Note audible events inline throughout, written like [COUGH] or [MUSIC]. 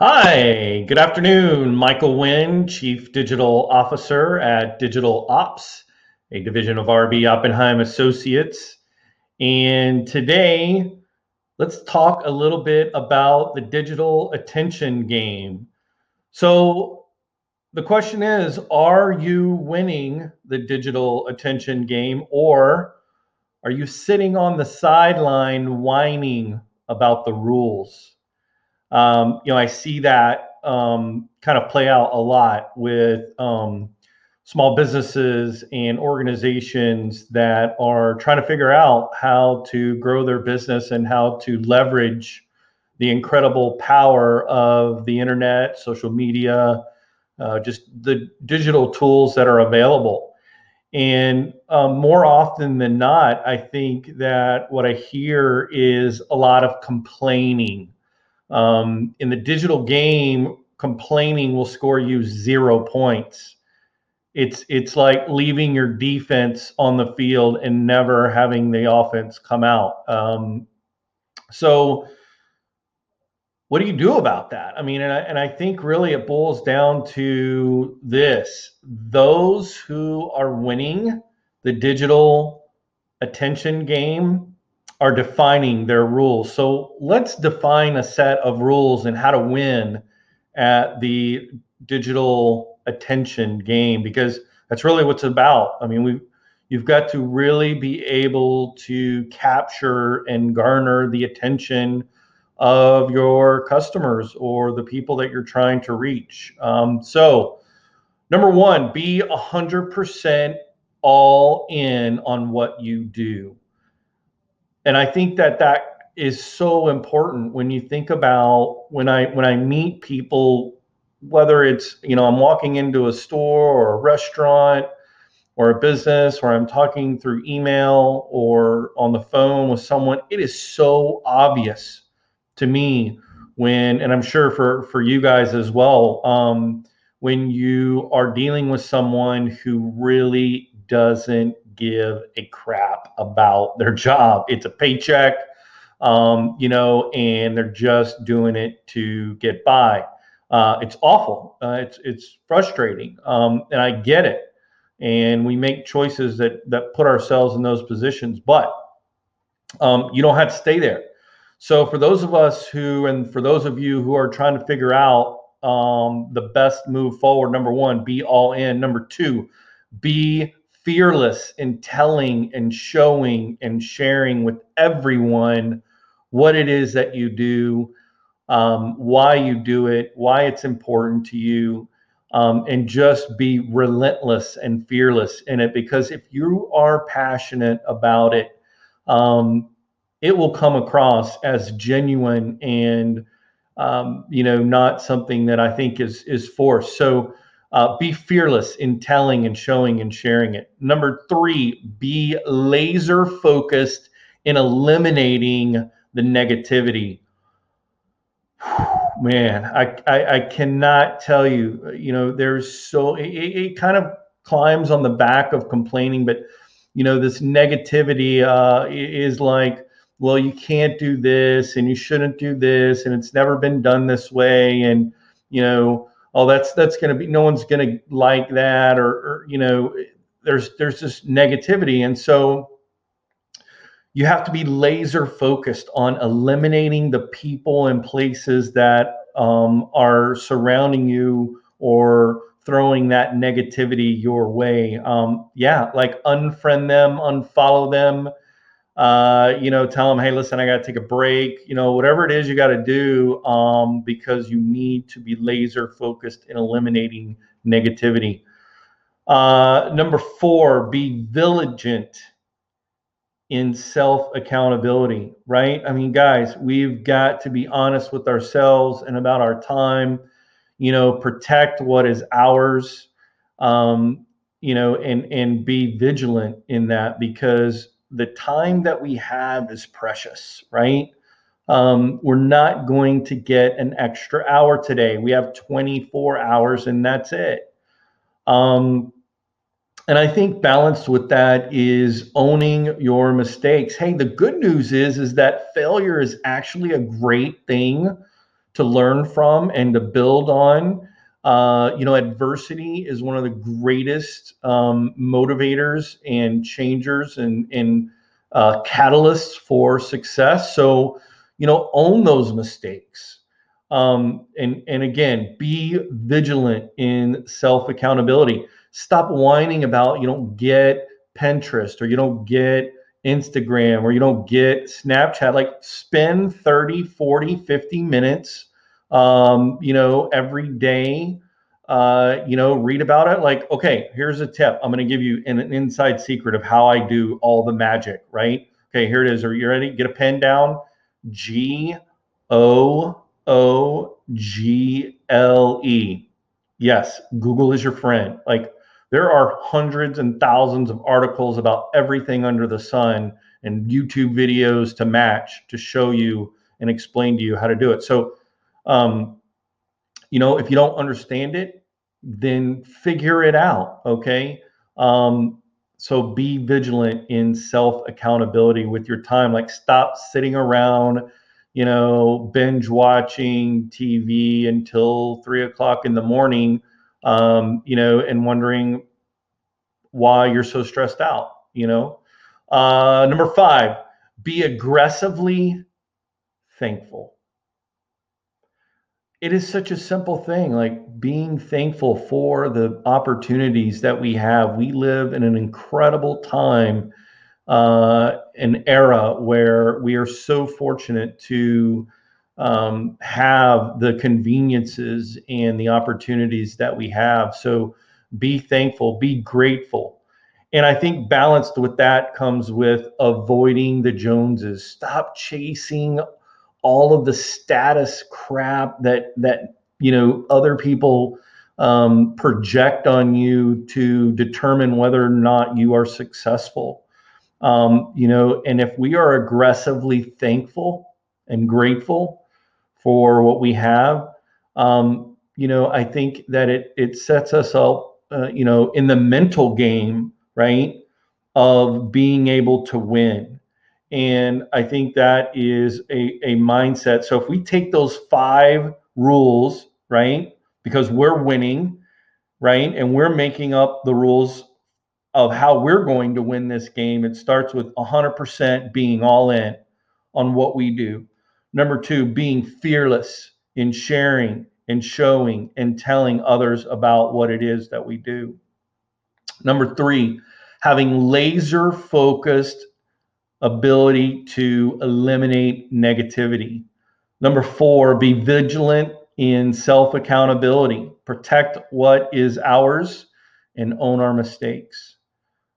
Hi, good afternoon. Michael Wynn, Chief Digital Officer at Digital Ops, a division of RB Oppenheim Associates. And today, let's talk a little bit about the digital attention game. So, the question is Are you winning the digital attention game, or are you sitting on the sideline whining about the rules? Um, you know, I see that um, kind of play out a lot with um, small businesses and organizations that are trying to figure out how to grow their business and how to leverage the incredible power of the internet, social media, uh, just the digital tools that are available. And um, more often than not, I think that what I hear is a lot of complaining um, in the digital game, complaining will score you zero points. It's it's like leaving your defense on the field and never having the offense come out. Um, so, what do you do about that? I mean, and I, and I think really it boils down to this: those who are winning the digital attention game are defining their rules. So let's define a set of rules and how to win at the digital attention game because that's really what's about. I mean, we you've got to really be able to capture and garner the attention of your customers or the people that you're trying to reach. Um, so, number one, be 100% all in on what you do and I think that that is so important when you think about when I when I meet people, whether it's you know I'm walking into a store or a restaurant or a business or I'm talking through email or on the phone with someone, it is so obvious to me when, and I'm sure for for you guys as well, um, when you are dealing with someone who really doesn't give a crap about their job. It's a paycheck, um, you know, and they're just doing it to get by. Uh, it's awful. Uh, it's it's frustrating, um, and I get it. And we make choices that that put ourselves in those positions, but um, you don't have to stay there. So for those of us who, and for those of you who are trying to figure out um, the best move forward, number one, be all in. Number two, be fearless in telling and showing and sharing with everyone what it is that you do, um, why you do it, why it's important to you, um, and just be relentless and fearless in it. Because if you are passionate about it, um, it will come across as genuine and um, you know not something that I think is is forced. So uh, be fearless in telling and showing and sharing it. Number three, be laser focused in eliminating the negativity. [SIGHS] Man, I, I, I cannot tell you, you know, there's so, it, it, kind of climbs on the back of complaining, but, you know, this negativity uh, is like, well, you can't do this and you shouldn't do this and it's never been done this way. And, you know, oh that's that's going to be no one's going to like that or, or you know there's there's this negativity and so you have to be laser focused on eliminating the people and places that um, are surrounding you or throwing that negativity your way. Um, yeah, like unfriend them, unfollow them, uh, you know, tell them, hey, listen, I got to take a break, you know, whatever it is you got to do um, because you need to be laser focused in eliminating negativity. Uh, number four, be vigilant in self accountability, right? I mean, guys, we've got to be honest with ourselves and about our time, you know, protect what is ours, um, you know, and, and be vigilant in that because the time that we have is precious, right? Um, we're not going to get an extra hour today. We have 24 hours and that's it. Um, and I think balanced with that is owning your mistakes. Hey, the good news is is that failure is actually a great thing to learn from and to build on. Uh, you know, adversity is one of the greatest um, motivators and changers and, and uh, catalysts for success. So, you know, own those mistakes. Um, and, and again, be vigilant in self accountability. Stop whining about you don't get Pinterest or you don't get Instagram or you don't get Snapchat. Like, spend 30, 40, 50 minutes um, you know, every day, uh, you know, read about it. Like, okay, here's a tip. I'm going to give you an, an, inside secret of how I do all the magic, right? Okay, here it is. Are you ready? Get a pen down. G O O G L E. Yes, Google is your friend. Like, there are hundreds and thousands of articles about everything under the sun and YouTube videos to match to show you and explain to you how to do it. So, um, you know, if you don't understand it, then figure it out. Okay. Um, so be vigilant in self accountability with your time. Like, stop sitting around, you know, binge watching TV until three o'clock in the morning, um, you know, and wondering why you're so stressed out, you know. Uh, number five, be aggressively thankful it is such a simple thing like being thankful for the opportunities that we have. We live in an incredible time uh, an era where we are so fortunate to um, have the conveniences and the opportunities that we have. So be thankful be grateful. And i think balanced with that comes with avoiding the joneses. Stop chasing all of the status crap that that you know other people um, project on you to determine whether or not you are successful. Um, you know, and if we are aggressively thankful and grateful for what we have, um, you know, I think that it it sets us up, uh, you know, in the mental game, right, of being able to win and I think that is a, a mindset. So if we take those five rules, right, because we're winning, right, and we're making up the rules of how we're going to win this game, it starts with 100% being all in on what we do. Number two, being fearless in sharing and showing and telling others about what it is that we do. Number three, having laser focused ability to eliminate negativity. Number four, be vigilant in self accountability, protect what is ours, and own our mistakes.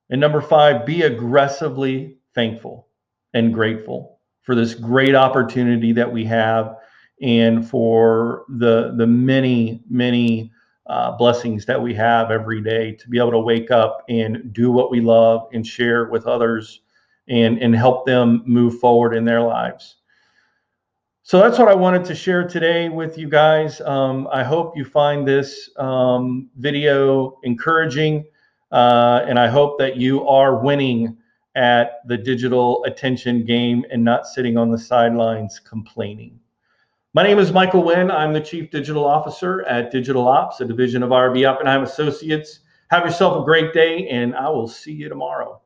And number five, be aggressively thankful and grateful for this great opportunity that we have and for the, the many, many uh, blessings that we have every day to be able to wake up and do what we love and share with others and, and help them move forward in their lives. So that's what I wanted to share today with you guys. Um, I hope you find this um, video encouraging, uh, and I hope that you are winning at the digital attention game and not sitting on the sidelines complaining. My name is Michael Wynn. I'm the Chief Digital Officer at Digital Ops, a division of RB Oppenheim Associates. Have yourself a great day, and I will see you tomorrow.